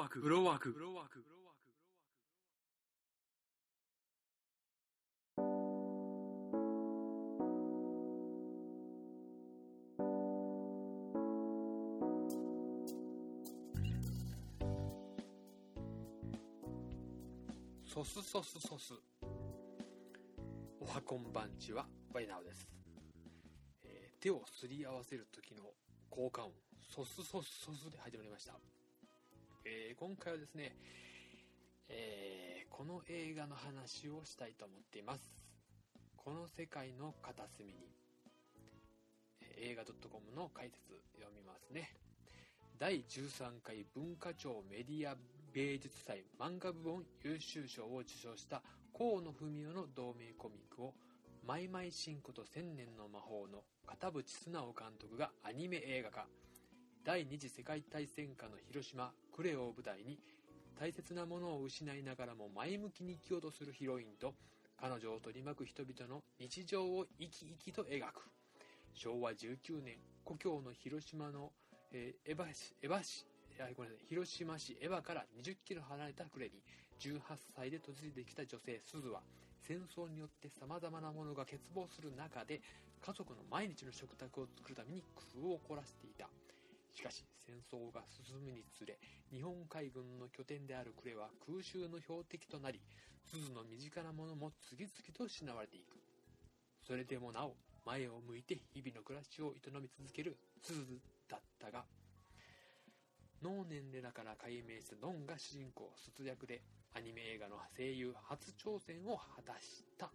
ワーク、フローワーク、フローワーク、フローワーク。ソスソスソス。おはこんばんちは、バイナオです。えー手をすり合わせる時の効果音、ソスソスソスで始まりました。えー今回はですね、えーこの映画の話をしたいと思っています。この世界の片隅に、えー映画 .com の解説読みますね。第13回文化庁メディア芸術祭漫画部門優秀賞を受賞した河野文雄の同名コミックをマイマイシンコと千年の魔法の片渕素直監督がアニメ映画化第二次世界大戦下の広島クレオを舞台に大切なものを失いながらも前向きに生きようとするヒロインと彼女を取り巻く人々の日常を生き生きと描く。昭和19年故郷の広島の、えーエヴァ市エヴァ市広島市エヴァから20キロ離れた呉に18歳で嫁いできた女性鈴は戦争によって様々なものが欠乏する中で家族の毎日の食卓を作るために工夫を凝らしていた。しかし戦争が進むにつれ日本海軍の拠点である呉は空襲の標的となり鈴の身近なものも次々と失われていく。それでもなお前を向いて日々の暮らしを営み続ける鈴だったが能年齢だから改名したドンが主人公卒略でアニメ映画の声優初挑戦を果たした。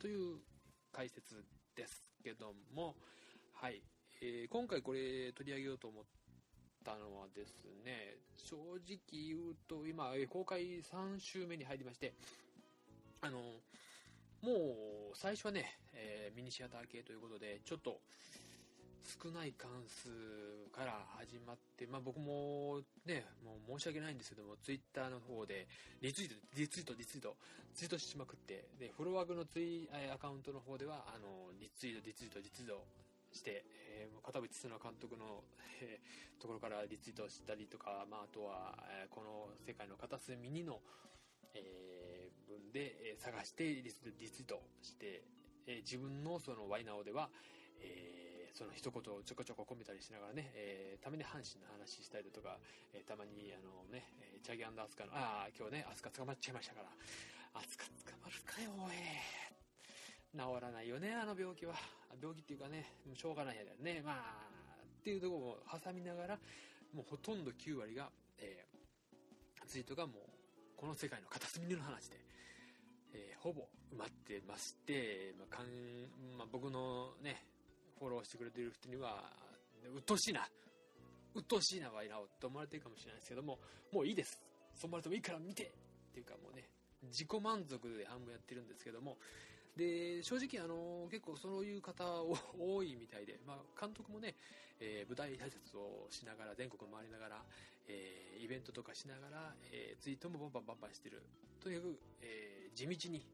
という解説ですけどもはい、えー今回これ取り上げようと思ったのはですね正直言うと今公開3週目に入りましてあのもう最初はね、えーミニシアター系ということでちょっと少ない関数から始まって、まあ、僕もね、もう申し訳ないんですけども、ツイッターの方でリツイート、リツイート、リツイート、ツイートしまくって、で、フォロワーグのツイアカウントの方では、あの、リツイート、リツイート、リツイートして、えー片渕素直監督の、えーところからリツイートしたりとか、まあ、あとは、えーこの世界の片隅にの、えー文で、えー探してリツイートして、えー自分のそのワイナオでは、えーその一言をちょこちょこ込めたりしながらね、えーたまに阪神の話したりだとか、えーたまにあのね、えーチャギアンダースカの、ああ、今日ね、アスカ捕まっちゃいましたから、アスカ捕まるかよ、おい。治らないよね、あの病気は。病気っていうかね、もうしょうがないやだよね。まあ、っていうところも挟みながら、もうほとんど9割が、えーツイートがもう、この世界の片隅での話で、えーほぼ埋まってまして、まあかんまあ、僕のね、フォローしてくれてる人には、うっとしいな、うっとしいな、ワイナオって思われてるかもしれないですけども、もういいです。そう思われてもいいから見てっていうかもうね、自己満足で半分やってるんですけども、で、正直あの、結構そういう方 多いみたいで、まあ、監督もね、えー舞台挨拶をしながら、全国回りながら、えーイベントとかしながら、えーツイートもバンバンバンバンしてる。とにかく、えー地道に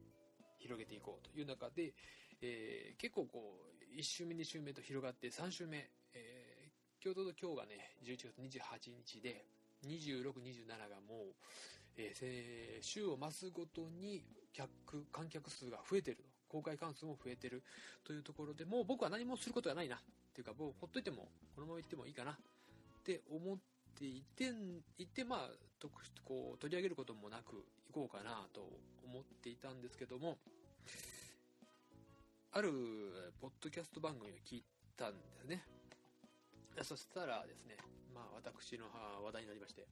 広げていこうという中で、えー結構こう、1週目、2週目と広がって、3週目、えー今日と今日がね、11月28日で、26、27がもう、えー週を増すごとに客、観客数が増えてる。公開関数も増えてるというところでもう僕は何もすることがないな。っていうか、もうほっといても、このまま行ってもいいかな。って思っていて、いて、まあ、特こう取り上げることもなく行こうかなと思っていたんですけども、あるポッドキャスト番組を聞いたんですね。そしたらですね、まあ私の話題になりまして、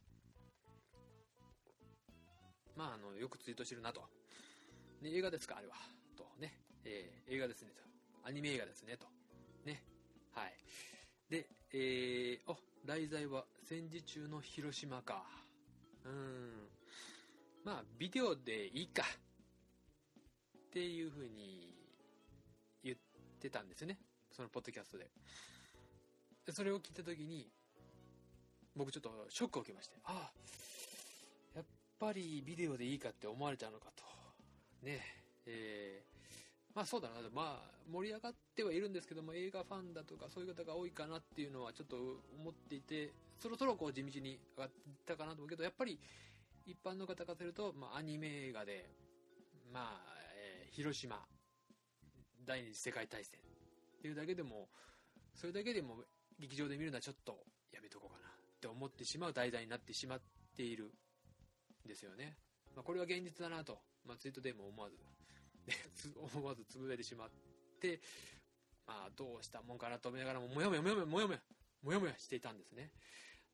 まああの、よくツイートしてるなと。ね、映画ですかあれは。ね、えー映画ですねと。アニメ映画ですねと。ね。はい。で、えー、お、題材は戦時中の広島か。うーん。まあ、ビデオでいいか。っていう風に言ってたんですよね。そのポッドキャストで。それを聞いた時に、僕ちょっとショックを受けまして、ああ、やっぱりビデオでいいかって思われちゃうのかと。ねえーまあそうだな、まあ盛り上がってはいるんですけども、映画ファンだとかそういう方が多いかなっていうのはちょっと思っていて、そろそろこう地道に上がったかなと思うけど、やっぱり一般の方からすると、まあ、アニメ映画で、まあ、えー、広島、第二次世界大戦っていうだけでも、それだけでも劇場で見るのはちょっとやめとこうかなって思ってしまう題材になってしまっているんですよね。まあ、これは現実だなと、まあ、ツイートでも思わず、思わずつぶやいてしまって、まあ、どうしたもんかなと思いながらも、もやもやもやもやもやもや、もやもやしていたんですね。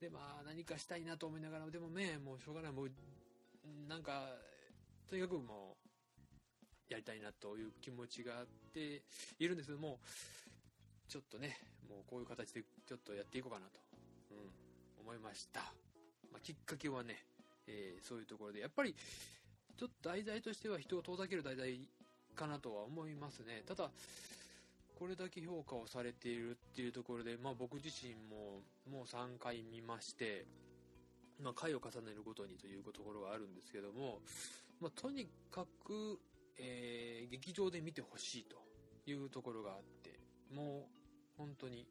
で、まあ、何かしたいなと思いながら、でもね、もうしょうがない、もう、なんか、とにかくもう、やりたいなという気持ちがあっているんですけども、ちょっとね、もうこういう形でちょっとやっていこうかなと、うん、思いました。まあ、きっかけはね、えー、そういうところで、やっぱり、ちょっと題材としては人を遠ざける題材かなとは思いますね。ただ、これだけ評価をされているっていうところで、まあ、僕自身ももう3回見まして、まあ、回を重ねるごとにというところはあるんですけども、まあ、とにかく、えー、劇場で見てほしいというところがあってもう本当に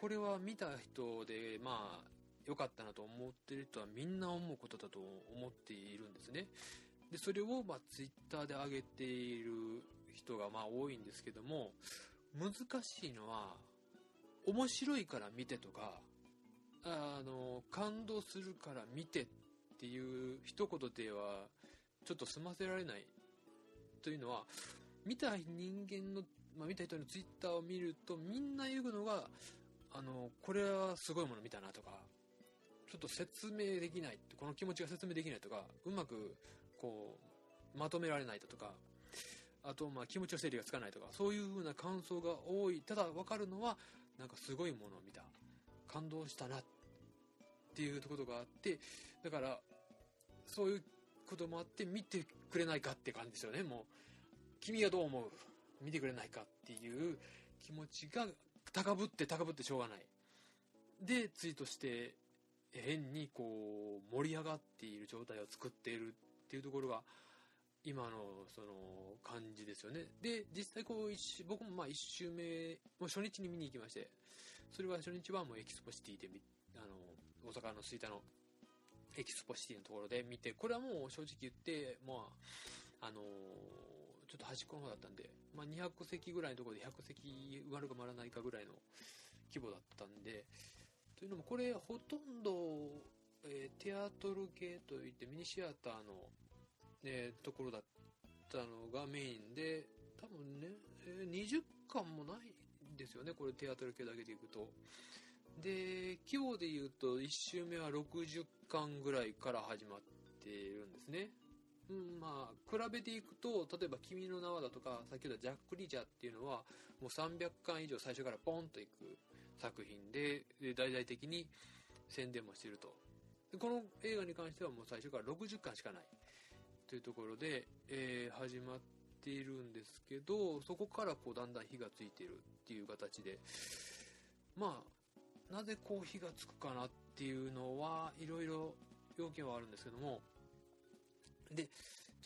これは見た人でまあ良かったなと思ってる人はみんな思うことだと思っているんですねでそれをまあツイッターで上げている人がまあ多いんですけども難しいのは面白いから見てとかあの感動するから見てっていう一言ではちょっと済ませられないというのは見た人間の、まあ、見た人のツイッターを見るとみんな言うのがあのこれはすごいもの見たなとかちょっと説明できないこの気持ちが説明できないとかうまくこうまとめられないだとかあと、まあ、気持ちの整理がつかないとか、そういう風な感想が多い。ただ、わかるのは、なんかすごいものを見た。感動したな。っていうことがあって、だから、そういうこともあって、見てくれないかって感じですよね。もう、君はどう思う？見てくれないかっていう気持ちが高ぶって高ぶってしょうがない。で、ツイートして、変にこう、盛り上がっている状態を作っているっていうところが、今のその感じですよね。で、実際こう一僕もまあ1周目、もう初日に見に行きまして、それは初日はもうエキスポシティで、あの、大阪の吹田のエキスポシティのところで見て、これはもう正直言って、まあ、あのちょっと端っこの方だったんで、まあ、200席ぐらいのところで100席埋まるか埋まらないかぐらいの規模だったんで、というのもこれほとんど、えー、テアトル系といってミニシアターのえー、ところだったのがメインで、多分ね、えー、20巻もないんですよね、これテアトル系だけでいくと。で、規模で言うと1周目は60巻ぐらいから始まっているんですね。うん、まあ、比べていくと、例えば君の名はだとか、先ほどジャック・リジャーっていうのは、もう300巻以上最初からポンといく作品で、で大々的に宣伝もしてると。でこの映画に関してはもう最初から60巻しかない。というところで、えー、始まっているんですけど、そこからこうだんだん火がついているっていう形で、まあ、なぜこう火がつくかなっていうのはいろいろ要件はあるんですけども、で、ち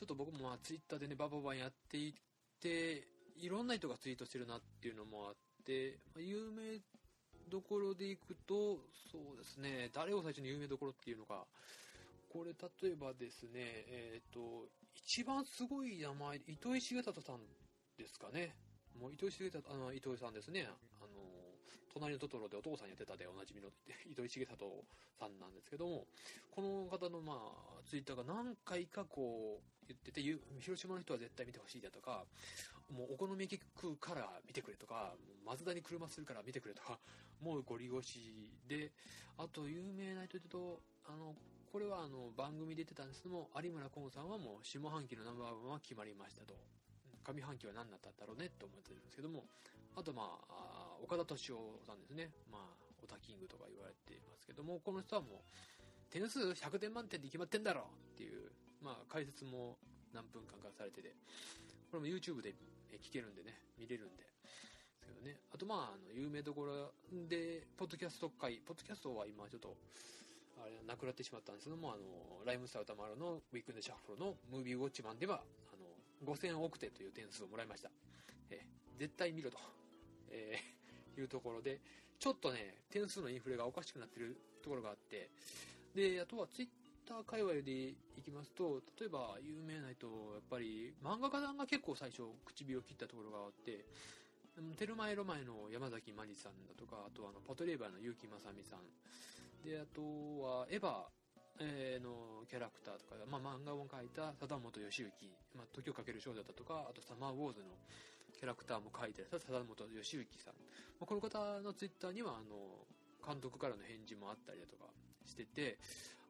ょっと僕もまあツイッターでね、バババンやっていって、いろんな人がツイートしてるなっていうのもあって、まあ、有名どころでいくと、そうですね、誰を最初に有名どころっていうのか、これ例えばですね、えっ、ー、と、一番すごい名前、糸井重里さんですかね。もう糸井重里、あの、糸井さんですね。あの、隣のトトロでお父さんやってたでおなじみの 糸井重里さんなんですけども、この方のまあ、ツイッターが何回かこう言ってて、広島の人は絶対見てほしいだとか、もうお好み焼き食うから見てくれとか、マツダに車するから見てくれとか、もうゴリゴシで、あと有名な人で言うと、あの、これはあの番組出てたんですけども、有村昆さんはもう下半期のナンバーワンは決まりましたと。上半期は何だったんだろうねって思ってるんですけども、あとまあ、岡田敏夫さんですね。まあ、オタキングとか言われていますけども、この人はもう、点数100点満点で決まってんだろうっていう、まあ、解説も何分間かされてて、これも YouTube で聞けるんでね、見れるんで。けどね。あとまあ、あの、有名どころで、ポッドキャスト会、ポッドキャストは今ちょっと、あれ、なくなってしまったんですけども、あの、ライムスター歌丸のウィークエンドシャッフルのムービーウォッチマンでは、あの、5000億点という点数をもらいました。え絶対見ろと、えー、いうところで、ちょっとね、点数のインフレがおかしくなってるところがあって、で、あとはツイッター界隈でいきますと、例えば有名な人、やっぱり漫画家さんが結構最初唇を切ったところがあって、テルマエロマエの山崎まりさんだとか、あとあのパトレーバーの結城正美さん、で、あとはエヴァ、えー、のキャラクターとか、まあ、漫画を描いた貞本義行、まあ、時をかける少女だとか、あとサマーウォーズのキャラクターも描いてらっしゃ貞本義行さん。まあ、この方のツイッターには、あの、監督からの返事もあったりだとかしてて、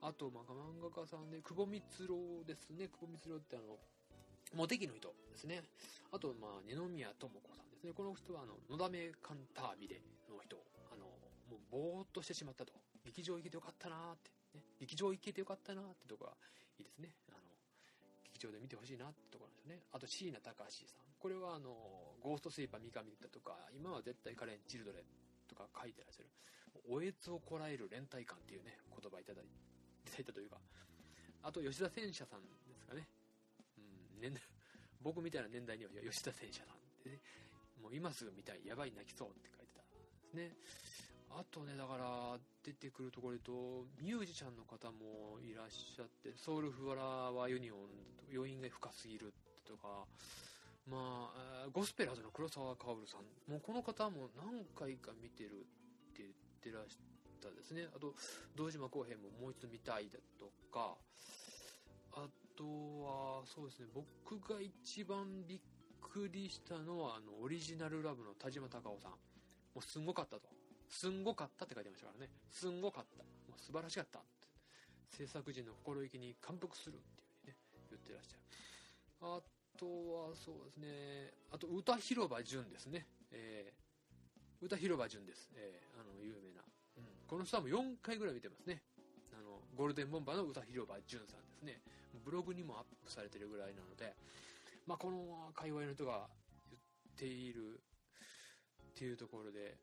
あと、まあ、漫画家さんで、久保光郎ですね。久保光郎ってあの、モテキの人ですね。あと、まあ、二宮智子さんで。この人は、あの、のだめカンタービレの人。あの、もう、ぼーっとしてしまったと。劇場行けてよかったなーって。ね。劇場行けてよかったなーってとこがいいですね。あの、劇場で見てほしいなってところなんですよね。あと、椎名隆さん。これは、あの、ゴーストスイーパー三上だとか、今は絶対カレン・チルドレンとか書いてらっしゃる。おえつをこらえる連帯感っていうね、言葉いただいたというか。あと、吉田戦車さんですかねうん。年代、僕みたいな年代には吉田戦車さんってね、もう今すぐ見たい、やばい泣きそうって書いてたですね。あとね、だから出てくるところでと、ミュージシャンの方もいらっしゃって、ソウルフワラワユニオン余韻が深すぎるとか、まあ、ゴスペラーズの黒沢薫さん、もうこの方も何回か見てるって言ってらしたですね。あと、堂島康平ももう一度見たいだとか、あとは、そうですね、僕が一番びっくりしたのは、あの、オリジナルラブの田島隆夫さん。もうすんごかったと。すんごかったって書いてましたからね。すんごかった。もう素晴らしかったって。制作陣の心意気に感服するっていうふうにね、言ってらっしゃる。あとは、そうですね、あと、歌広場淳ですね。えー、歌広場淳です。えー、あの、有名な。うん。この人はもう4回ぐらい見てますね。あの、ゴールデンボンバーの歌広場淳さんですね。ブログにもアップされてるぐらいなので、まあ、この界隈の人が言っているっていうところで、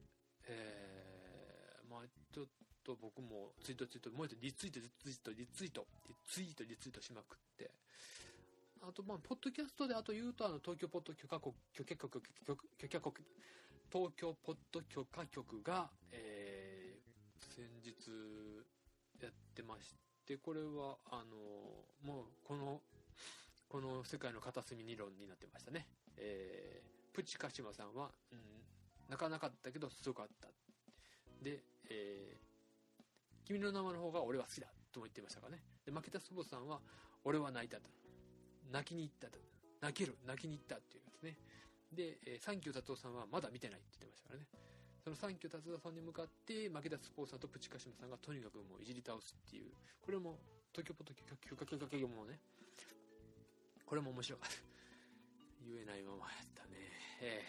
えー、まあ、ちょっと僕もツイートツイート、もう一度リツイート、リツイート、リツイート、リツイート、リツイートしまくって、あと、まあ、ポッドキャストであと言うと、あの、東京ポッド許可国、許可国、許可国、東京ポッド許可局が、えー、先日やってまして、これは、あの、もう、この、この世界の片隅理論になってましたね。えー、プチカシマさんは、うん、なかなかったけど、すごかった。で、えー、君の名前の方が俺は好きだとも言ってましたからね。で、負けた祖母さんは、俺は泣いたと。泣きに行ったと。泣ける、泣きに行ったっていうですね。で、えー、サンキュー達夫さんはまだ見てないって言ってましたからね。そのサンキュー達夫さんに向かって、負けたスポーツさんとプチカシマさんがとにかくもういじり倒すっていう、これも、東京ポッドキャキャキャキもね、これも面白かった。言えないままやったね。え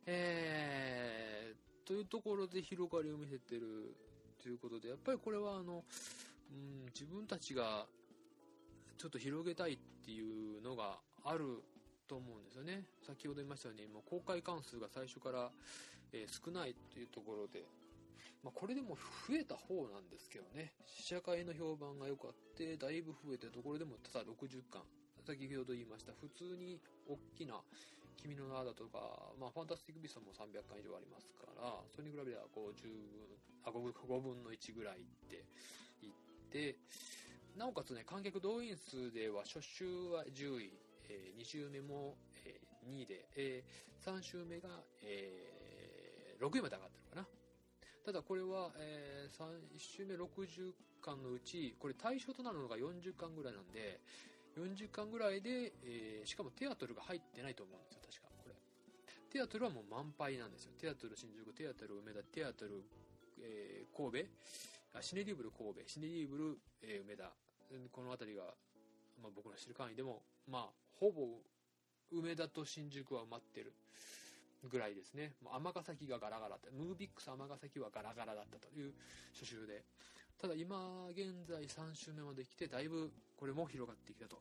ー、えー、というところで広がりを見せてるということで、やっぱりこれはあの、うん、自分たちがちょっと広げたいっていうのがあると思うんですよね。先ほど言いましたように、もう公開関数が最初から、えー、少ないというところで、まあ、これでも増えた方なんですけどね、試写会の評判が良かって、だいぶ増えてところでもただ60巻。先ほど言いました、普通に大きな君の名だとか、まあ、ファンタスティックビストも300巻以上ありますから、それに比べれば50あ 5, 分の1ぐらいって言って、なおかつね、観客動員数では初週は10位、えー、2週目も、えー、2位で、えー、3週目が、えー、6位まで上がってるかな。ただこれは、えー、1週目60巻のうち、これ対象となるのが40巻ぐらいなんで、40巻ぐらいで、えー、しかもテアトルが入ってないと思うんですよ、確か、これ。テアトルはもう満杯なんですよ。テアトル新宿、テアトル梅田、テアトル、えー、神戸、シネディブル神戸、シネディブル、えー、梅田、この辺りが、まあ、僕の知る範囲でも、まあ、ほぼ梅田と新宿は埋まってるぐらいですね。尼崎がガラガラって、ムービックス尼崎はガラガラだったという初週で。ただ今現在3週目まで来て、だいぶこれも広がってきたと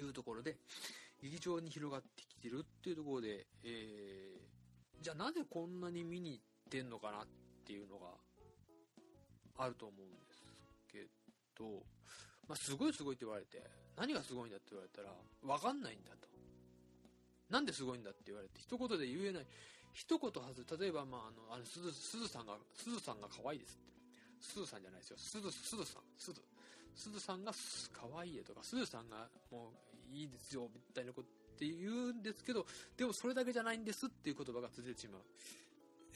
いうところで、劇場に広がってきてるっていうところで、えー、じゃあなぜこんなに見に行ってんのかなっていうのがあると思うんですけど、まあ、すごいすごいって言われて、何がすごいんだって言われたら、わかんないんだと。なんですごいんだって言われて、一言で言えない、一言はず、例えば、まあ、あの、あの、すず、さんが、すずさんが可愛いですって。すずさんじゃないですよ。すず、すずさん。すず。すずさんが可愛いよとか、すずさんがもういいですよ、みたいなことって言うんですけど、でもそれだけじゃないんですっていう言葉が続いてしまう。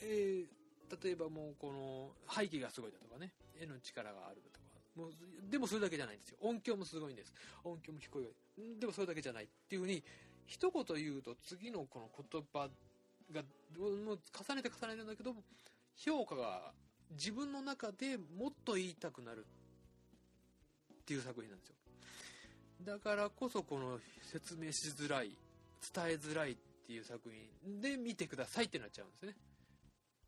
えー、例えばもうこの背景がすごいだとかね、絵の力があるだとか、もう、でもそれだけじゃないんですよ。音響もすごいんです。音響も聞こえる。でもそれだけじゃないっていうふうに、一言言うと次のこの言葉がもう重ねて重ねるんだけど評価が自分の中でもっと言いたくなるっていう作品なんですよ。だからこそこの説明しづらい伝えづらいっていう作品で見てくださいってなっちゃうんですね。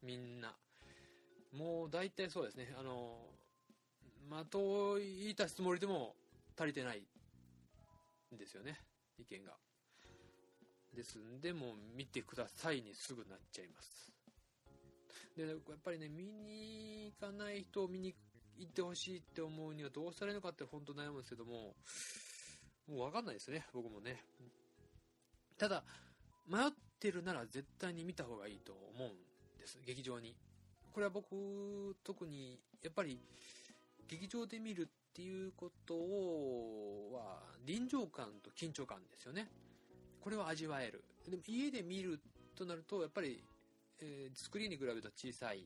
みんな。もう大体そうですね。あの的を言いたつもりでも足りてないんですよね。意見が。ですんで、もう見てくださいにすぐなっちゃいます。で、やっぱりね、見に行かない人を見に行ってほしいって思うにはどうしたらいいのかって本当悩むんですけども、もうわかんないですね、僕もね。ただ、迷ってるなら絶対に見た方がいいと思うんです、劇場に。これは僕、特に、やっぱり、劇場で見るっていうことは、臨場感と緊張感ですよね。これを味わえる。でも家で見るとなると、やっぱり、えー、スクリーンに比べると小さい。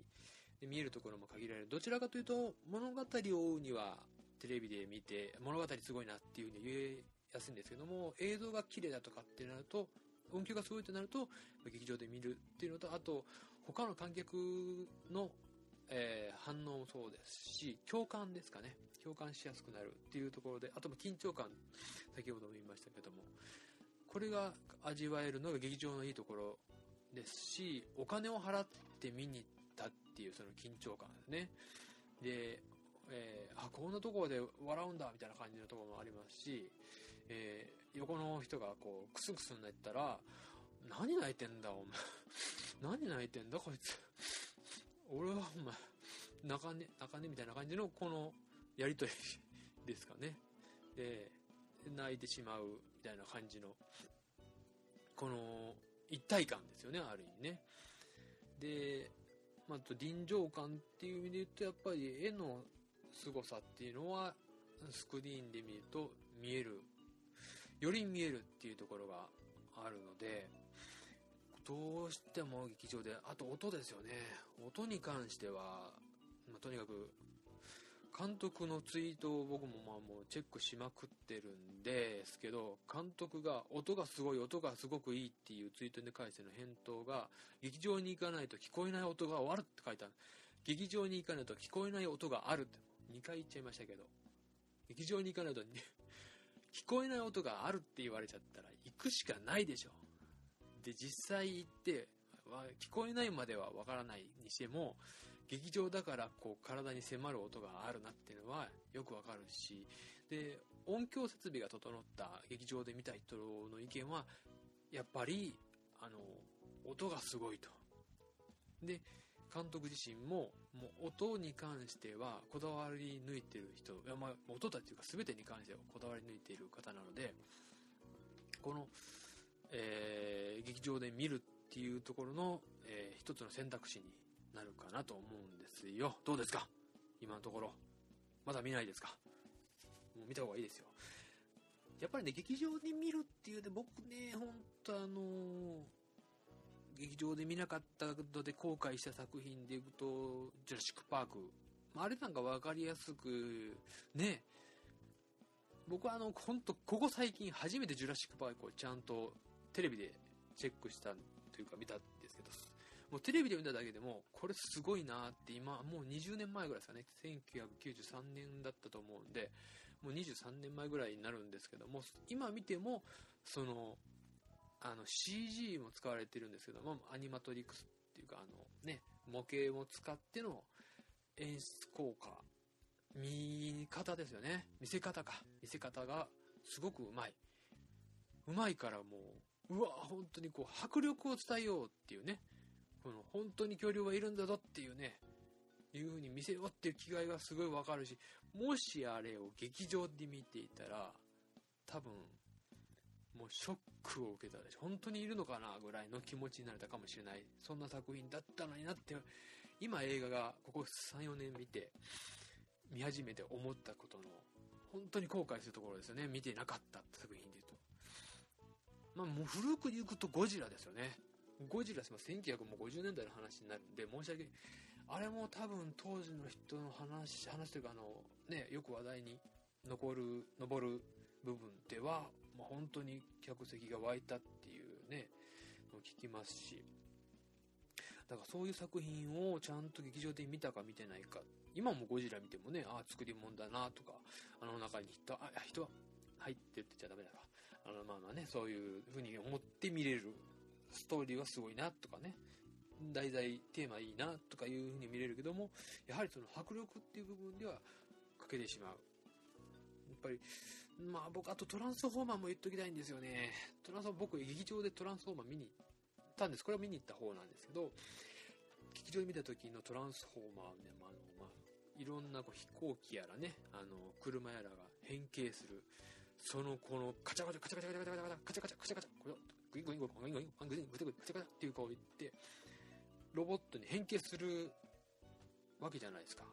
で見えるところも限られる。どちらかというと、物語を追うには、テレビで見て、物語すごいなっていうふうに言えやすいんですけども、映像が綺麗だとかってなると、音響がすごいとなると、劇場で見るっていうのと、あと、他の観客の、えー、反応もそうですし、共感ですかね。共感しやすくなるっていうところで、あとも緊張感、先ほども言いましたけども、これが味わえるのが劇場のいいところですし、お金を払って見に行ってたっていうその緊張感ですね。で、えー、あ、こんなところで笑うんだみたいな感じのところもありますし、えー、横の人がこう、クスクスになったら、何泣いてんだお前。何泣いてんだこいつ。俺はお前、泣かね、泣かねみたいな感じのこのやりとりですかね。で、泣いてしまうみたいな感じの、この一体感ですよね、ある意味ね。で、まあ、と臨場感っていう意味で言うと、やっぱり絵の凄さっていうのは、スクリーンで見ると見える、より見えるっていうところがあるので、どうしても劇場で、あと音ですよね。音に関しては、まあ、とにかく監督のツイートを僕もまあもうチェックしまくってるんですけど、監督が音がすごい、音がすごくいいっていうツイートに関しての返答が、劇場に行かないと聞こえない音が終わるって書いてある。劇場に行かないと聞こえない音があるって、2回言っちゃいましたけど、劇場に行かないと聞こえない音があるって言われちゃったら行くしかないでしょ。で、実際行って、聞こえないまではわからないにしても、劇場だからこう体に迫る音があるなっていうのはよくわかるし、で、音響設備が整った劇場で見た人の意見は、やっぱり、あの、音がすごいと。で、監督自身も、もう音に関してはこだわり抜いてる人、いやまあ、音だっていうか全てに関してはこだわり抜いている方なので、この、えー、劇場で見るっていうところの、えー、一つの選択肢になるかなと思うんですよ。どうですか？今のところ。まだ見ないですか？もう見た方がいいですよ。やっぱりね、劇場で見るっていうで、僕ね、ほんとあのー、劇場で見なかったので後悔した作品でいくと、ジュラシック・パーク。あれなんか分かりやすく、ね、僕はあの、ほんと、ここ最近初めてジュラシック・パークをちゃんとテレビでチェックしたというか見たんですけど、もうテレビで見ただけでも、これすごいなって今、もう20年前ぐらいですかね、1993年だったと思うんで、もう23年前ぐらいになるんですけども、今見ても、その、あの CG も使われてるんですけども、アニマトリックスっていうか、あのね、模型を使っての演出効果、見方ですよね。見せ方か。見せ方がすごくうまい。うまいからもう、うわ、本当にこう、迫力を伝えようっていうね。この本当に恐竜はいるんだぞっていうね、いう風に見せようっていう気概がすごいわかるし、もしあれを劇場で見ていたら、多分、もうショックを受けたでしょ。本当にいるのかなぐらいの気持ちになれたかもしれない。そんな作品だったのになって今映画がここ34年見て見始めて思ったことの本当に後悔するところですよね。見てなかった作品で言うと。まあもう古く言うとゴジラですよね。ゴジラす。1950年代の話になるんで申し訳あれも多分当時の人の話話というかあのねよく話題に残る上る部分では、まあ、本当に客席が湧いたっていうねの聞きますしだからそういう作品をちゃんと劇場で見たか見てないか。今もゴジラ見てもねああ作り物だなとかあの中に人あ人入ってってちゃダメだわあのまあまあねそういう風に思って見れるストーリーはすごいなとかね。題材テーマいいなとかいう風に見れるけどもやはりその迫力っていう部分では欠けてしまう。やっぱりまあ僕あとトランスフォーマーも言っときたいんですよね。トランスフォーマー僕劇場でトランスフォーマー見に行ったんです。これは見に行った方なんですけど劇場で見た時のトランスフォーマーね、あ、のまあ、いろんなこう飛行機やらねあの車やらが変形する。そのこのカチャカチャカチャカチャカチャカチャカチャカチャカチャカチャこれグイグイグイグイグイグイグイグイグイグイカチャカチャっていう顔を言ってロボットに変形するわけじゃないですか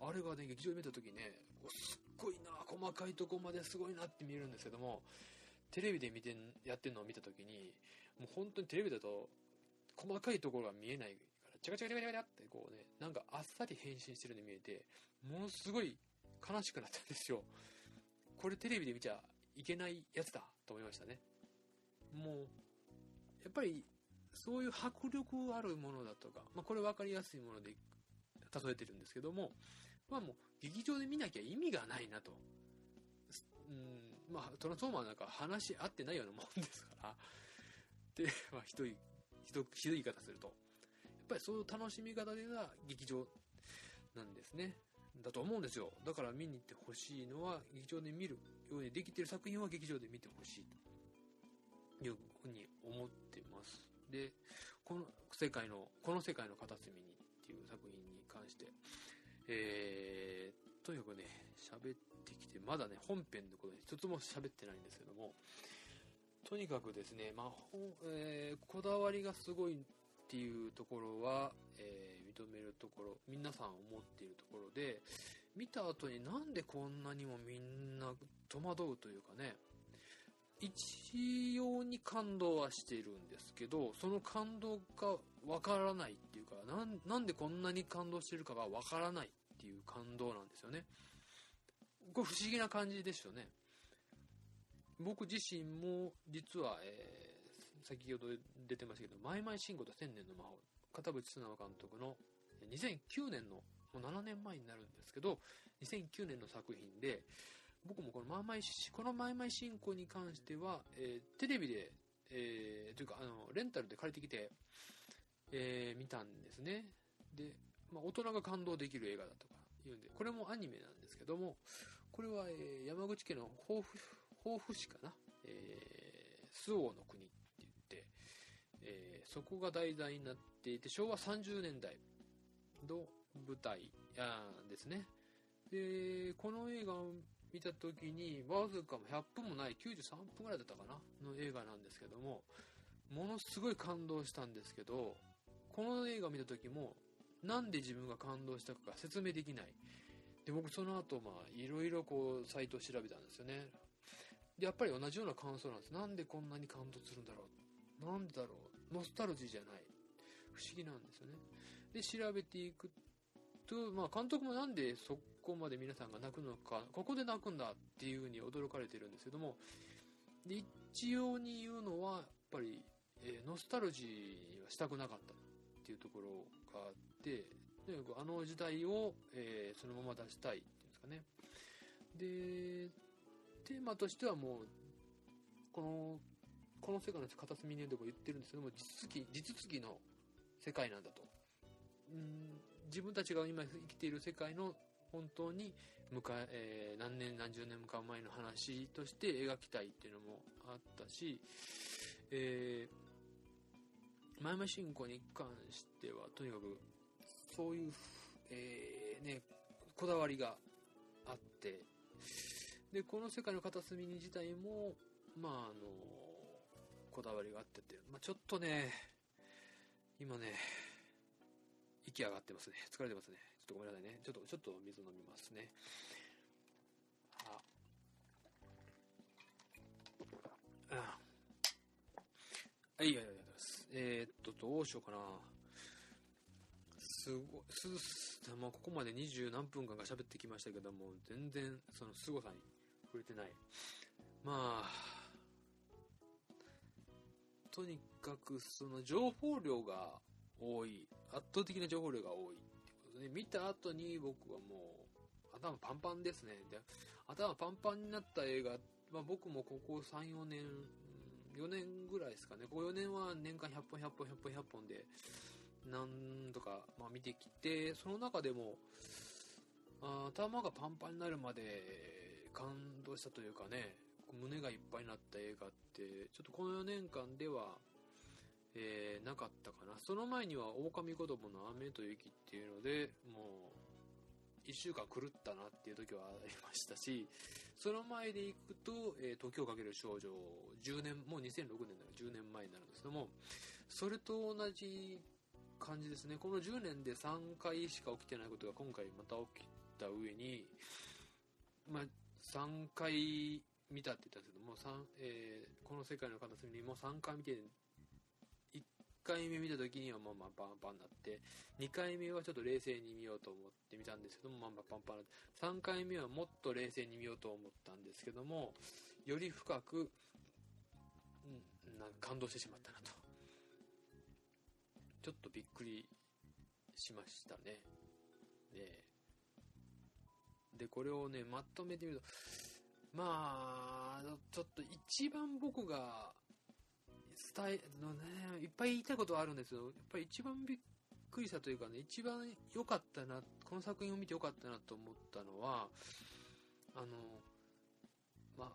あれがね劇場で見た時ねすっごいな細かいとこまですごいなって見えるんですけどもテレビで見てやってるのを見た時にもう本当にテレビだと細かいところが見えないからチャカチャカチャカチャってこうねなんかあっさり変身してるように見えてものすごい悲しくなったんですよこれテレビで見ちゃいけないやつだと思いましたねもうやっぱりそういう迫力あるものだとか、まあ、これ分かりやすいもので例えてるんですけども、まあもう劇場で見なきゃ意味がないなと。うん、まあトランスフォーマーなんか話合ってないようなもんですから、で、まあひどい、ひどい言い方すると。やっぱりそういう楽しみ方では劇場なんですね。だと思うんですよ。だから見に行ってほしいのは劇場で見るようにできてる作品は劇場で見てほしいというふうに思ってます。で、この世界の、この世界の片隅にっていう作品に関して、えー、とにかくね、喋ってきて、まだね、本編のことに一つも喋ってないんですけども、とにかくですね、まあえー、こだわりがすごいっていうところは、えー、認めるところ、皆さん思っているところで、見た後になんでこんなにもみんな戸惑うというかね、一様に感動はしているんですけど、その感動がわからないっていうかな、なんでこんなに感動してるかがわからないっていう感動なんですよね。これ不思議な感じですよね。僕自身も実は、えー、先ほど出てましたけど、マイマイシンゴと千年の魔法、片渕素直監督の2009年の、もう7年前になるんですけど、2009年の作品で、僕もこのマイマイ、このマイマイ進行に関しては、えー、テレビで、えー、というか、あの、レンタルで借りてきて、えー、見たんですね。で、まあ、大人が感動できる映画だとか言うんで、これもアニメなんですけども、これは、えー、山口県の防府、防府市かな、えー、周防の国って言って、えー、そこが題材になっていて、昭和30年代の舞台ですね。で、この映画見た時に、わずかも100分もない93分ぐらいだったかなの映画なんですけども、ものすごい感動したんですけど、この映画見た時も、なんで自分が感動したか説明できない。で、僕その後、まあ、いろいろこう、サイトを調べたんですよね。で、やっぱり同じような感想なんです。なんでこんなに感動するんだろうなんでだろうノスタルジーじゃない。不思議なんですよね。で、調べていくと、まあ、監督もなんでそこまで皆さんが泣くのか、ここで泣くんだっていうふうに驚かれてるんですけども、で一様に言うのは、やっぱり、えー、ノスタルジーはしたくなかったっていうところがあってとにかくあの時代を、えー、そのまま出したいっていうんですかね。でテーマとしてはもうこのこの世界の片隅にでも言ってるんですけども地続き地続きの世界なんだと。うん自分たちが今生きている世界の本当に向かえー、何年何十年か前の話として描きたいっていうのもあったし、えー、前々進行に関しては、とにかく、そういう、えー、ね、こだわりがあって、で、この世界の片隅に自体も、まああのこだわりがあってて、まあ、ちょっとね今ね息上がってますね。疲れてますね。とごめんなさいね。ちょっとちょっと水飲みますね。あ。あ。いやいやいやえー、っとどうしようかな。すごいすまあ、ここまで二十何分間か喋ってきましたけども全然その凄さに触れてない。まあとにかくその情報量が多い。圧倒的な情報量が多い。ってことで見た後に僕はもう頭パンパンですね。で頭パンパンになった映画、まあ、僕もここ34年4年ぐらいですかね。ここ4年は年間100本100本100本100本で何度か、まあ、見てきてその中でもあ頭がパンパンになるまで感動したというかね胸がいっぱいになった映画ってちょっとこの4年間では、えー、なかったかなその前には「狼子供の雨と雪」っていうのでもう1週間狂ったなっていう時はありましたしその前でいくと「えー、時をかける少女」10年もう2006年なら10年前になるんですけどもそれと同じ感じですね。この10年で3回しか起きてないことが今回また起きた上に、まあ、3回見たって言ったんですけども、えー、この世界の片隅にも3回見て、回目見た時にはまあまあパンパンになって、2回目はちょっと冷静に見ようと思って見たんですけども、まあまあパンパンになって、3回目はもっと冷静に見ようと思ったんですけども、より深く、うん、なんか感動してしまったなと。ちょっとびっくりしましたね。で、で、これをね、まとめてみると、まあ、ちょっと一番僕が伝え、のね、いっぱい言いたいことはあるんですけど、やっぱり一番びっくりしたというかね、一番良かったな、この作品を見て良かったなと思ったのは、あの、まあ、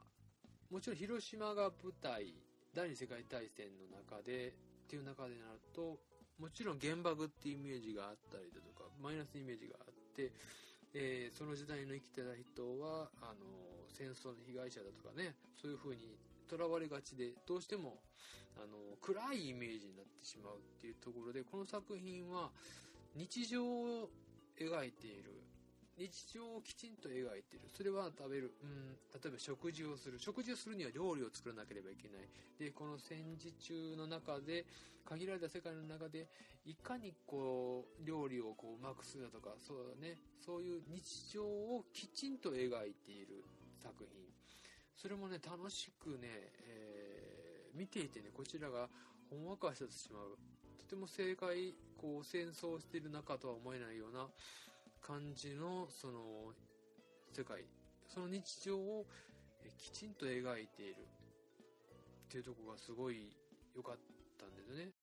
もちろん広島が舞台、第二次世界大戦の中で、っていう中でなると、もちろん原爆っていうイメージがあったりだとか、マイナスイメージがあって、えー、その時代の生きてた人は、あの、戦争の被害者だとかね、そういう風にとらわれがちで、どうしても、あの、暗いイメージになってしまうっていうところで、この作品は日常を描いている日常をきちんと描いている。それは食べる。うん、例えば食事をする。食事をするには料理を作らなければいけない。で、この戦時中の中で、限られた世界の中で、いかにこう、料理をこう、うまくするだとか、そうだね、そういう日常をきちんと描いている作品。それもね、楽しくね、えー、見ていてね、こちらがほんわかしてしまう。とても正解、こう、戦争している中とは思えないような、感じのその世界。その日常をきちんと描いている。っていうとこがすごい良かったんですよね。